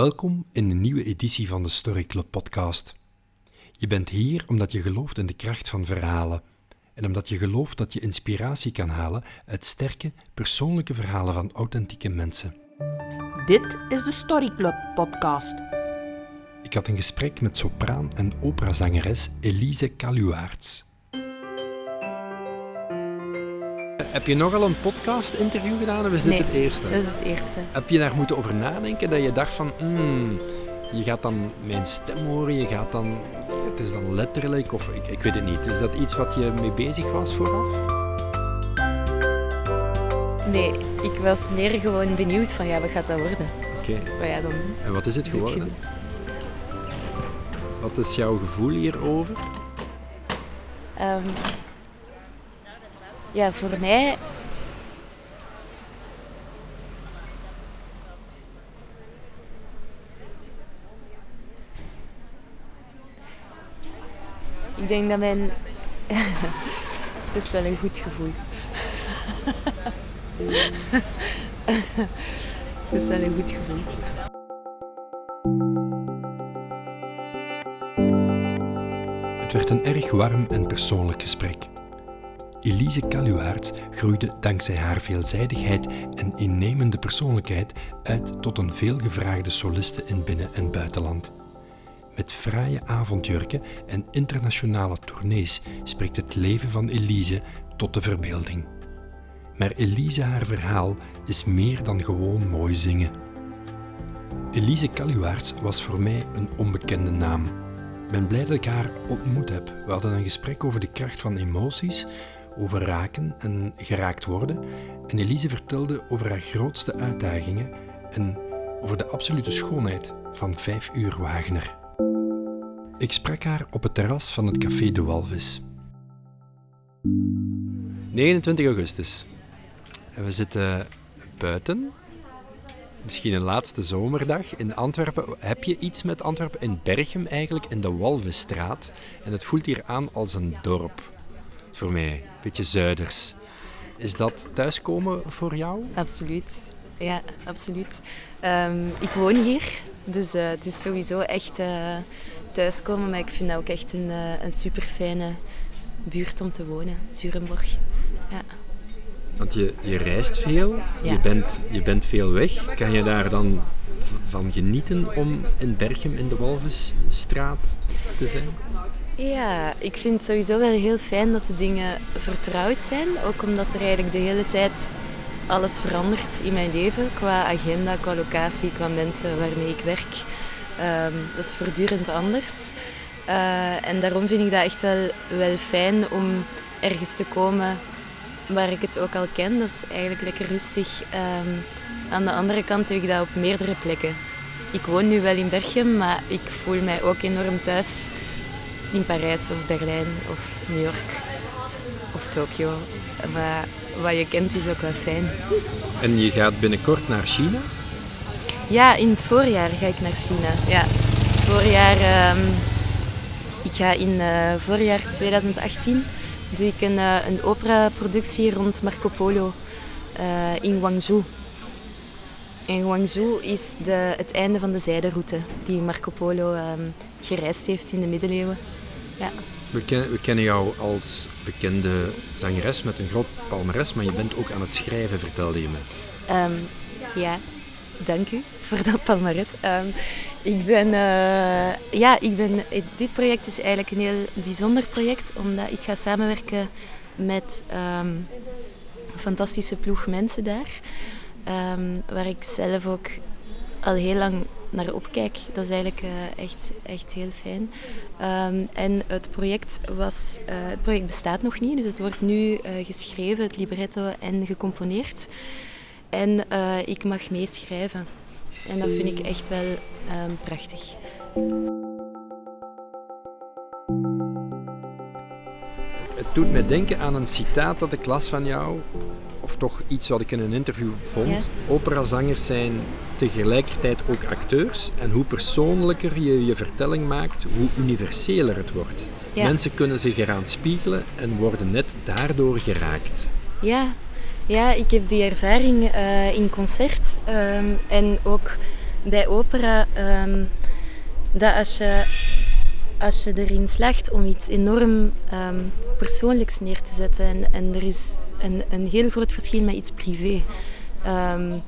Welkom in een nieuwe editie van de Story Club podcast. Je bent hier omdat je gelooft in de kracht van verhalen en omdat je gelooft dat je inspiratie kan halen uit sterke, persoonlijke verhalen van authentieke mensen. Dit is de Story Club podcast. Ik had een gesprek met sopraan en operazangeres Elise Kaluwaerts. Heb je nogal een podcast-interview gedaan of is dit Nee, het eerste? Dat is het eerste. Heb je daar moeten over nadenken dat je dacht van, hmm, je gaat dan mijn stem horen, je gaat dan, het is dan letterlijk, of ik, ik weet het niet. Is dat iets wat je mee bezig was vooraf? Nee, ik was meer gewoon benieuwd van ja, wat gaat dat worden? Oké. Ja, dan En wat is het geworden? het. Wat is jouw gevoel hierover? Ehm, ja, voor mij... Ik denk dat mijn... het is wel een goed gevoel. het is wel een goed gevoel. Het werd een erg warm en persoonlijk gesprek. Elise Kaluwaerts groeide dankzij haar veelzijdigheid en innemende persoonlijkheid uit tot een veelgevraagde soliste in binnen- en buitenland. Met fraaie avondjurken en internationale tournees spreekt het leven van Elise tot de verbeelding. Maar Elise haar verhaal is meer dan gewoon mooi zingen. Elise Kaluwaerts was voor mij een onbekende naam. Ik ben blij dat ik haar ontmoet heb. We hadden een gesprek over de kracht van emoties, over raken en geraakt worden. En Elise vertelde over haar grootste uitdagingen en over de absolute schoonheid van vijf uur Wagner. Ik sprak haar op het terras van het Café de Walvis. 29 augustus. En we zitten buiten. Misschien een laatste zomerdag in Antwerpen. Heb je iets met Antwerpen? In Berchem eigenlijk, in de Walvisstraat. En het voelt hier aan als een dorp. Voor mij. Een beetje zuiders. Is dat thuiskomen voor jou? Absoluut. Ja, absoluut. Ehm, ik woon hier, dus eh, het is sowieso echt eh, thuiskomen. Maar ik vind dat ook echt een, eh, een super fijne buurt om te wonen, Zurenborg. Ja. Want je, je reist veel, Ja. je, bent, je bent veel weg. Kan je daar dan van genieten om in Berchem in de Walvisstraat te zijn? Ja, ik vind het sowieso wel heel fijn dat de dingen vertrouwd zijn. Ook omdat er eigenlijk de hele tijd alles verandert in mijn leven. Qua agenda, qua locatie, qua mensen waarmee ik werk. Ehm, dat is voortdurend anders. Eh, en daarom vind ik dat echt wel, wel fijn om ergens te komen waar ik het ook al ken. Dat is eigenlijk lekker rustig. Ehm, aan de andere kant heb ik dat op meerdere plekken. Ik woon nu wel in Berchem, maar ik voel mij ook enorm thuis in Parijs of Berlijn of New York of Tokio. Maar wat je kent is ook wel fijn. En je gaat binnenkort naar China? Ja, in het voorjaar ga ik naar China. Ja, voorjaar. ehm, ik ga in eh voorjaar 2018 doe ik een, eh, een operaproductie rond Marco Polo eh, in Guangzhou. En Guangzhou is de, het einde van de zijderoute die Marco Polo ehm, gereisd heeft in de middeleeuwen. Ja. We, ken- we kennen jou als bekende zangeres met een groot palmares, maar je bent ook aan het schrijven, vertelde je me. Ehm, ja, dank u voor dat palmares. Ehm, ik ben, eh, ja, ik ben, eh, dit project is eigenlijk een heel bijzonder project, omdat ik ga samenwerken met ehm, een fantastische ploeg mensen daar, waar ik zelf ook al heel lang naar opkijk. Dat is eigenlijk eh, echt, echt heel fijn. Ehm, en het project, was, eh, het project bestaat nog niet, dus het wordt nu eh, geschreven, het libretto en gecomponeerd. En eh, ik mag meeschrijven. En dat vind ik echt wel ehm, prachtig. Het doet me denken aan een citaat dat ik las van jou, of toch iets wat ik in een interview vond. Operazangers zijn tegelijkertijd ook acteurs en hoe persoonlijker je je vertelling maakt, hoe universeler het wordt. Ja. Mensen kunnen zich eraan spiegelen en worden net daardoor geraakt. Ja, ja ik heb die ervaring eh, in concert ehm, en ook bij opera ehm, dat als je, als je erin slaagt om iets enorm ehm, persoonlijks neer te zetten en, en er is een, een heel groot verschil met iets privé. Ehm,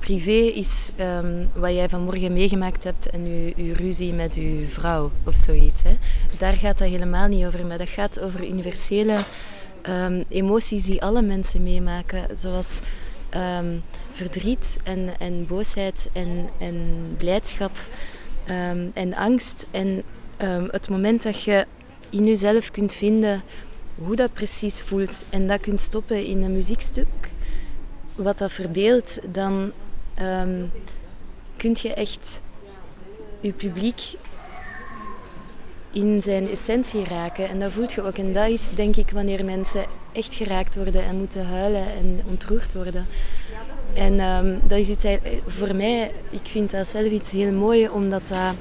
privé is wat jij vanmorgen meegemaakt hebt en je, ruzie met je vrouw of zoiets. Hè. Daar gaat dat helemaal niet over, maar dat gaat over universele emoties die alle mensen meemaken, zoals verdriet en, en boosheid en, en blijdschap ehm, en angst. En het moment dat je in jezelf kunt vinden hoe dat precies voelt en dat kunt stoppen in een muziekstuk, wat dat verdeelt, dan um, kun je echt je publiek in zijn essentie raken. En dat voelt je ook. En dat is denk ik wanneer mensen echt geraakt worden en moeten huilen en ontroerd worden. En um, dat is iets, voor mij, ik vind dat zelf iets heel mooi, omdat dat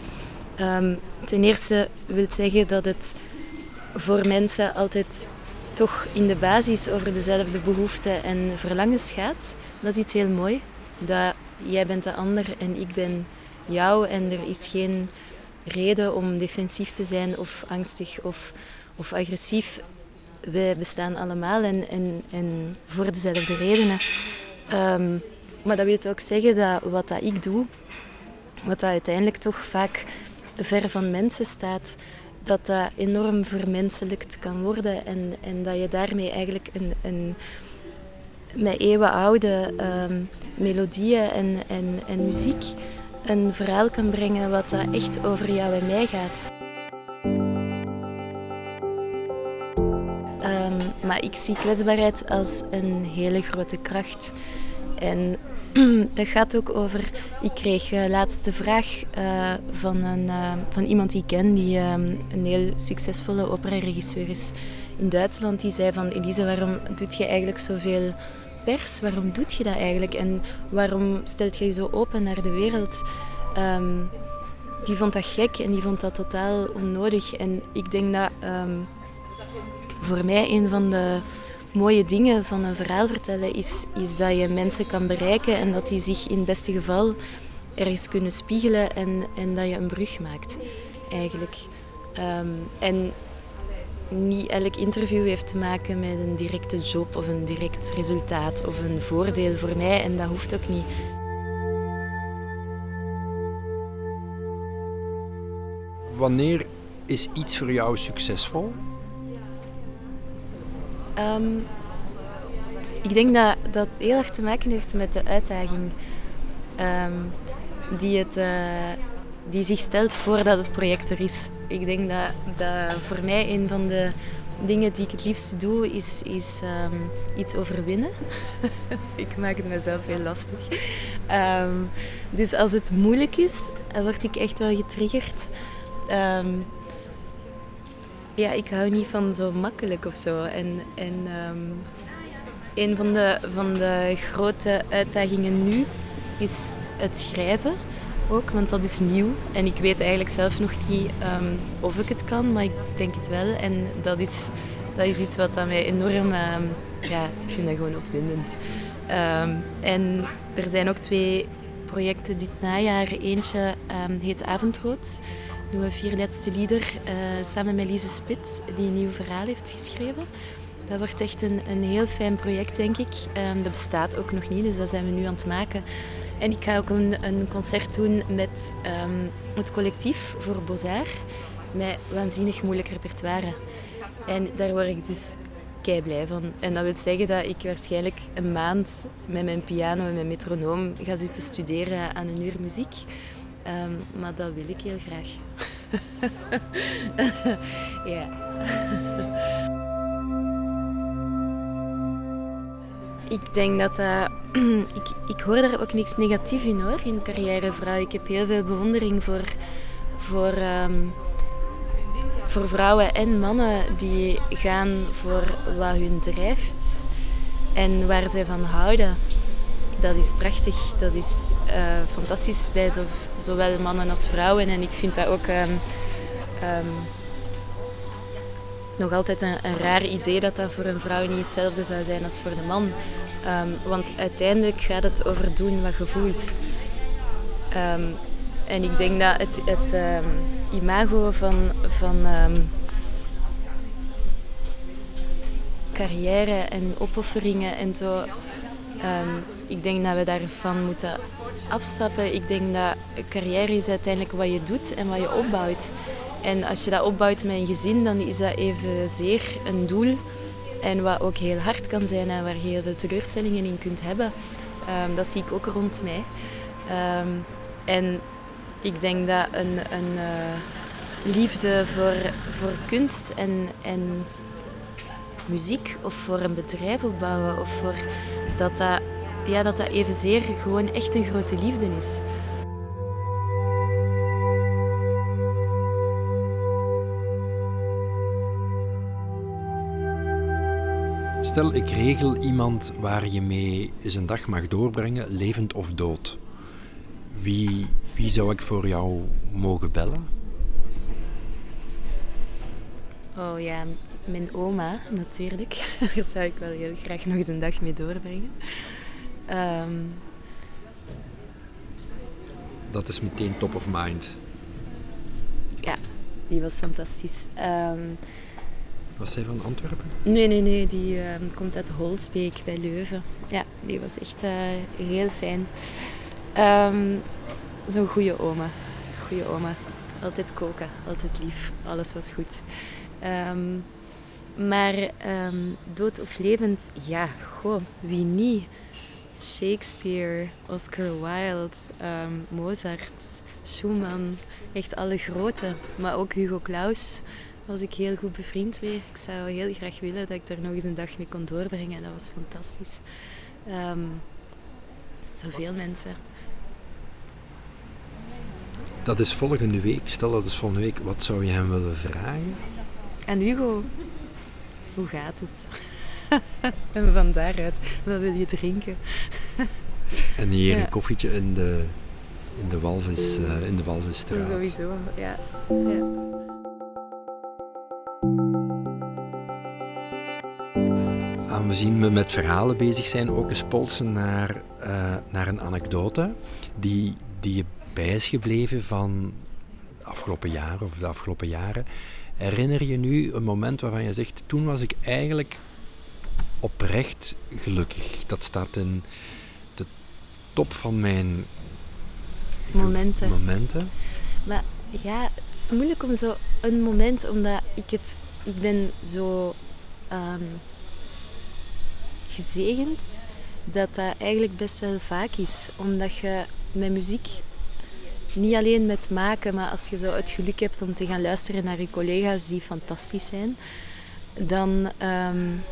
um, ten eerste wil zeggen dat het voor mensen altijd toch in de basis over dezelfde behoeften en verlangens gaat. Dat is iets heel mooi. Dat jij bent de ander en ik ben jou en er is geen reden om defensief te zijn of angstig of, of agressief. Wij bestaan allemaal en, en, en voor dezelfde redenen. Ehm, maar dat wil ook zeggen dat wat dat ik doe, wat dat uiteindelijk toch vaak ver van mensen staat, dat dat enorm vermenselijkt kan worden en, en dat je daarmee eigenlijk een, een met eeuwenoude um, melodieën en, en, en muziek een verhaal kan brengen wat dat echt over jou en mij gaat. Um, maar ik zie kwetsbaarheid als een hele grote kracht. En dat gaat ook over. Ik kreeg uh, laatst de vraag uh, van, een, uh, van iemand die ik ken, die um, een heel succesvolle opera-regisseur is in Duitsland. Die zei van Elise, waarom doet je eigenlijk zoveel pers? Waarom doet je dat eigenlijk? En waarom stelt je je zo open naar de wereld? Um, die vond dat gek en die vond dat totaal onnodig. En ik denk dat um, voor mij een van de mooie dingen van een verhaal vertellen is, is dat je mensen kan bereiken en dat die zich in het beste geval ergens kunnen spiegelen en, en dat je een brug maakt, eigenlijk. Um, en niet elk interview heeft te maken met een directe job of een direct resultaat of een voordeel voor mij en dat hoeft ook niet. Wanneer is iets voor jou succesvol? Um, ik denk dat dat heel erg te maken heeft met de uitdaging um, die, het, uh, die zich stelt voordat het project er is. Ik denk dat, dat voor mij een van de dingen die ik het liefste doe, is, is um, iets overwinnen. ik maak het mezelf heel lastig. Dus als het moeilijk is, word ik echt wel getriggerd. Ja, ik hou niet van zo makkelijk of zo. En, en um, een van de, van de grote uitdagingen nu is het schrijven ook, want dat is nieuw. En ik weet eigenlijk zelf nog niet um, of ik het kan, maar ik denk het wel. En dat is, dat is iets wat aan mij enorm... Um, ja, ik vind dat gewoon opwindend. en er zijn ook twee projecten dit najaar. Eentje heet Avondrood doen we vier laatste lieder uh, samen met Lise Spit, die een nieuw verhaal heeft geschreven. Dat wordt echt een, een heel fijn project, denk ik. Um, dat bestaat ook nog niet, dus dat zijn we nu aan het maken. En ik ga ook een, een concert doen met um, het collectief voor Bozar, met waanzinnig moeilijk repertoire. En daar word ik dus kei blij van. En dat wil zeggen dat ik waarschijnlijk een maand met mijn piano en mijn metronoom ga zitten studeren aan een uur muziek. Um, maar dat wil ik heel graag. ja. ik denk dat dat... ik, ik hoor daar ook niks negatief in hoor, in carrièrevrouw. Ik heb heel veel bewondering voor, voor, um, voor vrouwen en mannen die gaan voor wat hun drijft en waar zij van houden dat is prachtig. Dat is uh, fantastisch bij zo, zowel mannen als vrouwen. En ik vind dat ook um, um, nog altijd een, een, raar idee dat dat voor een vrouw niet hetzelfde zou zijn als voor de man. Um, want uiteindelijk gaat het over doen wat je voelt. Ehm, en ik denk dat het, het ehm, imago van, van ehm, carrière en opofferingen en zo, ik denk dat we daarvan moeten afstappen. Ik denk dat carrière is uiteindelijk wat je doet en wat je opbouwt. En als je dat opbouwt met een gezin, dan is dat evenzeer een doel. En wat ook heel hard kan zijn en waar je heel veel teleurstellingen in kunt hebben. Um, dat zie ik ook rond mij. Um, en ik denk dat een, een uh, liefde voor, voor kunst en, en muziek of voor een bedrijf opbouwen of voor dat dat, ja, dat dat evenzeer gewoon echt een grote liefde is. Stel, ik regel iemand waar je mee zijn dag mag doorbrengen, levend of dood. Wie, wie zou ik voor jou mogen bellen? Oh ja, mijn oma natuurlijk. Daar zou ik wel heel graag nog eens een dag mee doorbrengen. Ehm, Dat is meteen top of mind. Ja, die was fantastisch. Um, was zij van Antwerpen? Nee, nee, nee. Die uh, komt uit Holsbeek bij Leuven. Ja, die was echt uh, heel fijn. Um, Zo'n goede oma. Goede oma. Altijd koken, altijd lief. Alles was goed. Um, maar um, dood of levend, ja, goh, wie niet? Shakespeare, Oscar Wilde, Mozart, Schumann, echt alle grote. Maar ook Hugo Claus was ik heel goed bevriend mee. Ik zou heel graag willen dat ik daar nog eens een dag mee kon doorbrengen. En dat was fantastisch. Um, zoveel mensen. Dat is volgende week. Stel dat is volgende week. Wat zou je hem willen vragen? En Hugo, hoe gaat het? en van daaruit, wat wil je drinken? en hier ja. een koffietje in de, in de, walvis, uh, in de Walvisstraat. Sowieso, ja. ja. Aangezien we met verhalen bezig zijn, ook eens polsen naar, uh, naar een anekdote die, die je bij is gebleven van de afgelopen jaren of de afgelopen jaren. Herinner je nu een moment waarvan je zegt, toen was ik eigenlijk oprecht gelukkig. Dat staat in de top van mijn momenten. momenten. Maar ja, het is moeilijk om zo een moment, omdat ik, heb, ik ben zo um, gezegend dat dat eigenlijk best wel vaak is. Omdat je met muziek niet alleen met maken, maar als je zo het geluk hebt om te gaan luisteren naar je collega's die fantastisch zijn, dan, um,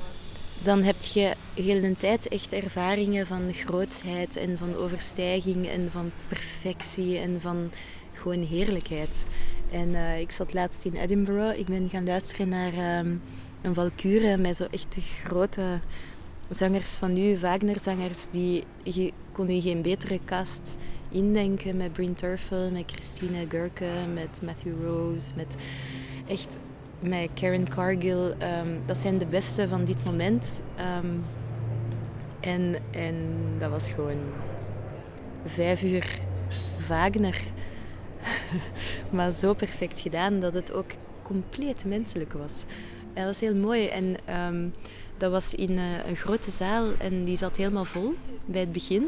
dan heb je heel de tijd echt ervaringen van grootsheid en van overstijging en van perfectie en van gewoon heerlijkheid. En uh, ik zat laatst in Edinburgh. Ik ben gaan luisteren naar um, een valkure met zo echt grote zangers van nu, Wagner-zangers, die je kon je geen betere cast indenken met Bryn Terfel, met Christine Gurke, met Matthew Rose, met echt met Karen Cargill. Um, dat zijn de beste van dit moment. Um, en, en dat was gewoon vijf uur Wagner. maar zo perfect gedaan dat het ook compleet menselijk was. Het was heel mooi en um, dat was in uh, een grote zaal en die zat helemaal vol bij het begin.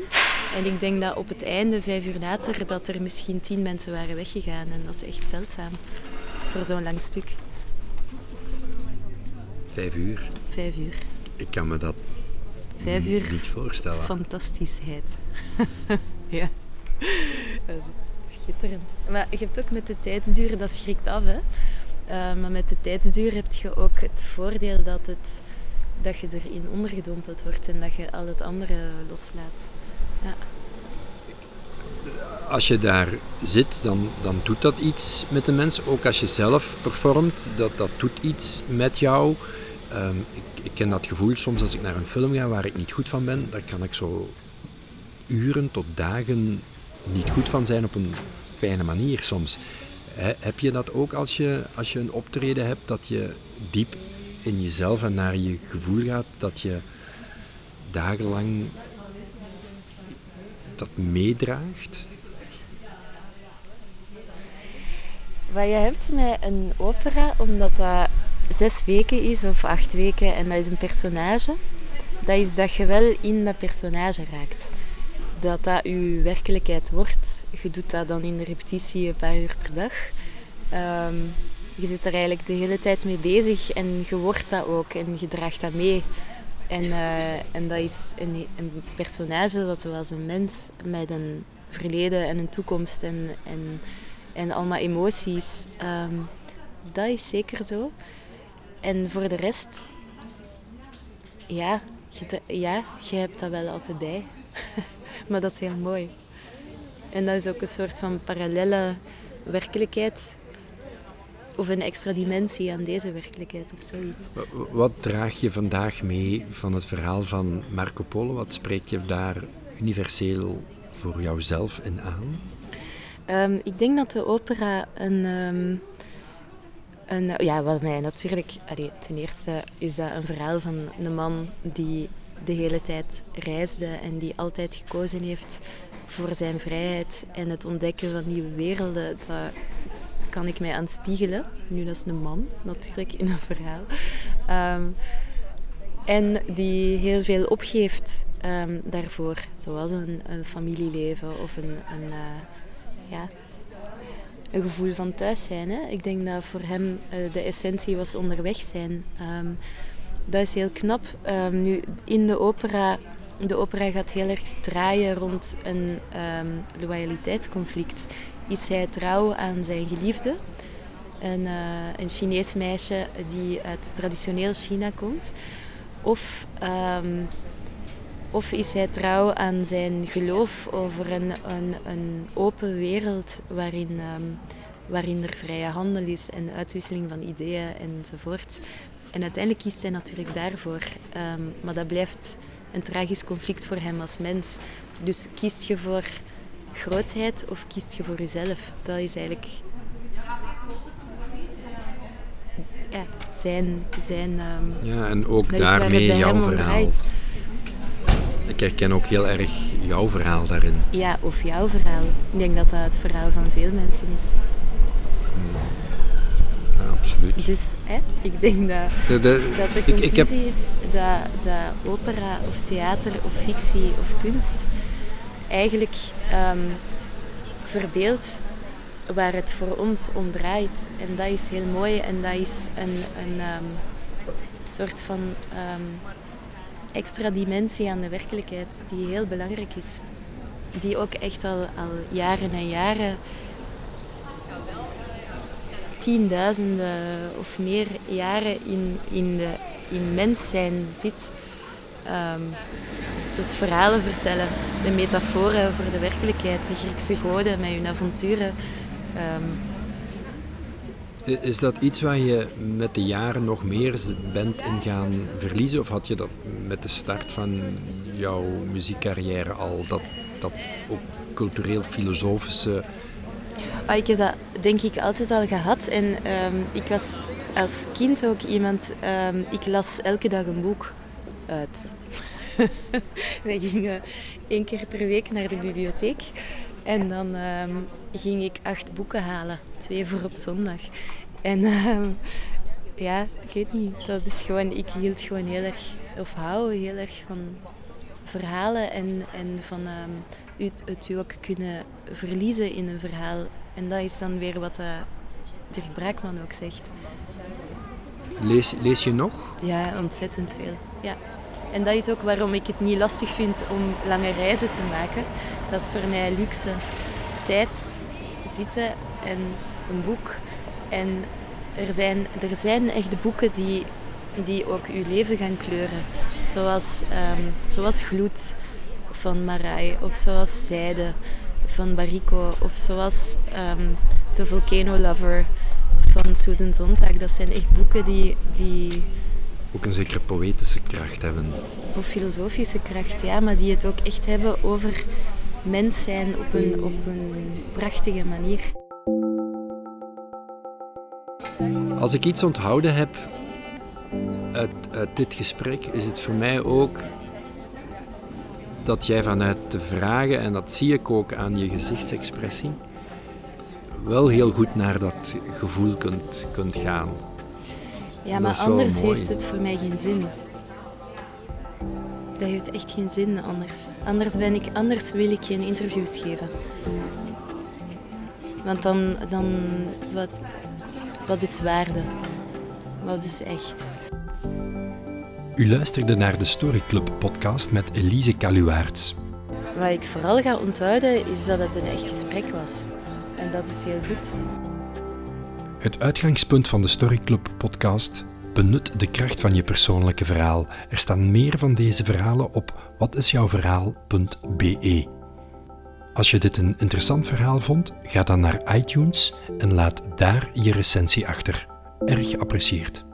En ik denk dat op het einde, vijf uur later, dat er misschien tien mensen waren weggegaan. En dat is echt zeldzaam voor zo'n lang stuk. Vijf uur? Vijf uur. Ik kan me dat Vijf uur niet voorstellen. Fantastischheid. ja. Schitterend. Maar je hebt ook met de tijdsduur, dat schrikt af hè. Uh, maar met de tijdsduur heb je ook het voordeel dat, het, dat je erin ondergedompeld wordt en dat je al het andere loslaat. Ja. Als je daar zit, dan, dan doet dat iets met de mensen. Ook als je zelf performt, dat, dat doet iets met jou. Um, ik, ik, ken dat gevoel soms als ik naar een film ga waar ik niet goed van ben. Dan kan ik zo uren tot dagen niet goed van zijn op een fijne manier soms. He, heb je dat ook als je, als je een optreden hebt, dat je diep in jezelf en naar je gevoel gaat, dat je dagenlang dat meedraagt? Wat je hebt met een opera, omdat dat zes weken is of acht weken en dat is een personage, dat is dat je wel in dat personage raakt. Dat dat je werkelijkheid wordt. Je doet dat dan in de repetitie een paar uur per dag. Ehm, je zit er eigenlijk de hele tijd mee bezig en je wordt dat ook en je draagt dat mee. En, uh, en dat is een, een personage zoals een mens met een verleden en een toekomst en, en, en allemaal emoties. Um, dat is zeker zo. En voor de rest, ja, je, ja, je hebt dat wel altijd bij. maar dat is heel mooi. En dat is ook een soort van parallele werkelijkheid of een extra dimensie aan deze werkelijkheid of zoiets. Wat draag je vandaag mee van het verhaal van Marco Polo? Wat spreek je daar universeel voor jouzelf in aan? Um, ik denk dat de opera een. Um, een ja, wat mij natuurlijk. Allee, ten eerste is dat een verhaal van een man die de hele tijd reisde en die altijd gekozen heeft voor zijn vrijheid en het ontdekken van nieuwe werelden. Dat kan ik mij aan spiegelen. Nu, dat is een man natuurlijk in een verhaal. Um, en die heel veel opgeeft um, daarvoor, zoals een, een, familieleven of een, een, uh, ja, een gevoel van thuis zijn. Hè. Ik denk dat voor hem uh, de essentie was onderweg zijn. Um, dat is heel knap. nu, in de opera de opera gaat heel erg draaien rond een loyaliteitsconflict is hij trouw aan zijn geliefde. Een, uh, een Chinees meisje die uit traditioneel China komt. Of, um, of is hij trouw aan zijn geloof over een, een, een open wereld waarin, um, waarin er vrije handel is en uitwisseling van ideeën enzovoort. En uiteindelijk kiest hij natuurlijk daarvoor. Um, maar dat blijft een tragisch conflict voor hem als mens. Dus kiest je voor grootheid of kiest je voor jezelf? Dat is eigenlijk ja, zijn... zijn um, ja, en ook daarmee jouw verhaal. Ik herken ook heel erg jouw verhaal daarin. Ja, of jouw verhaal. Ik denk dat dat het verhaal van veel mensen is. Ja, absoluut. Dus hè, ik denk dat de, de, dat de conclusie ik, ik heb... is dat, dat opera of theater of fictie of kunst eigenlijk um, waar het voor ons om draait. En dat is heel mooi en dat is een, een um, soort van um, extra dimensie aan de werkelijkheid die heel belangrijk is. Die ook echt al, al jaren en jaren, tienduizenden of meer jaren in, in, de, in mens zijn zit. Het verhalen vertellen, de metaforen voor de werkelijkheid, de Griekse goden met hun avonturen. Um... Is dat iets waar je met de jaren nog meer bent in gaan verliezen? Of had je dat met de start van jouw muziekcarrière al, dat, dat ook cultureel-filosofische... Ah, ik heb dat denk ik altijd al gehad. En um, ik was als kind ook iemand... Um, ik las elke dag een boek uit. Wij gingen één keer per week naar de bibliotheek. En dan ehm, ging ik acht boeken halen. Twee voor op zondag. En um, ja, ik weet niet. Dat is gewoon, ik hield gewoon heel erg, of hou heel erg van verhalen en, en van um, het, het ook kunnen verliezen in een verhaal. En dat is dan weer wat uh, Dirk Braakman ook zegt. Lees, lees je nog? Ja, ontzettend veel. Ja. En dat is ook waarom ik het niet lastig vind om lange reizen te maken. Dat is voor mij luxe. Tijd, zitten en een boek. En er zijn, er zijn echt boeken die, die ook uw leven gaan kleuren. Zoals, um, zoals Gloed van Marai of zoals Zijde van Barrico of zoals The Volcano Lover van Susan Sontag. Dat zijn echt boeken die, die ook een zekere poëtische kracht hebben. Of filosofische kracht, ja, maar die het ook echt hebben over mens zijn op een, op een prachtige manier. Als ik iets onthouden heb uit, uit dit gesprek, is het voor mij ook dat jij vanuit de vragen, en dat zie ik ook aan je gezichtsexpressie, wel heel goed naar dat gevoel kunt, kunt gaan. Ja, maar anders heeft het voor mij geen zin. Dat heeft echt geen zin anders. Anders, ben ik, anders wil ik geen interviews geven. Want dan, dan wat, wat is waarde? Wat is echt? U luisterde naar de Story Club podcast met Elise Kaluwaerts. Wat ik vooral ga onthouden is dat het een echt gesprek was. En dat is heel goed. Het uitgangspunt van de Story Club podcast benut de kracht van je persoonlijke verhaal. Er staan meer van deze verhalen op watisjouwverhaal.be. Als je dit een interessant verhaal vond, ga dan naar iTunes en laat daar je recensie achter. Erg geapprecieerd.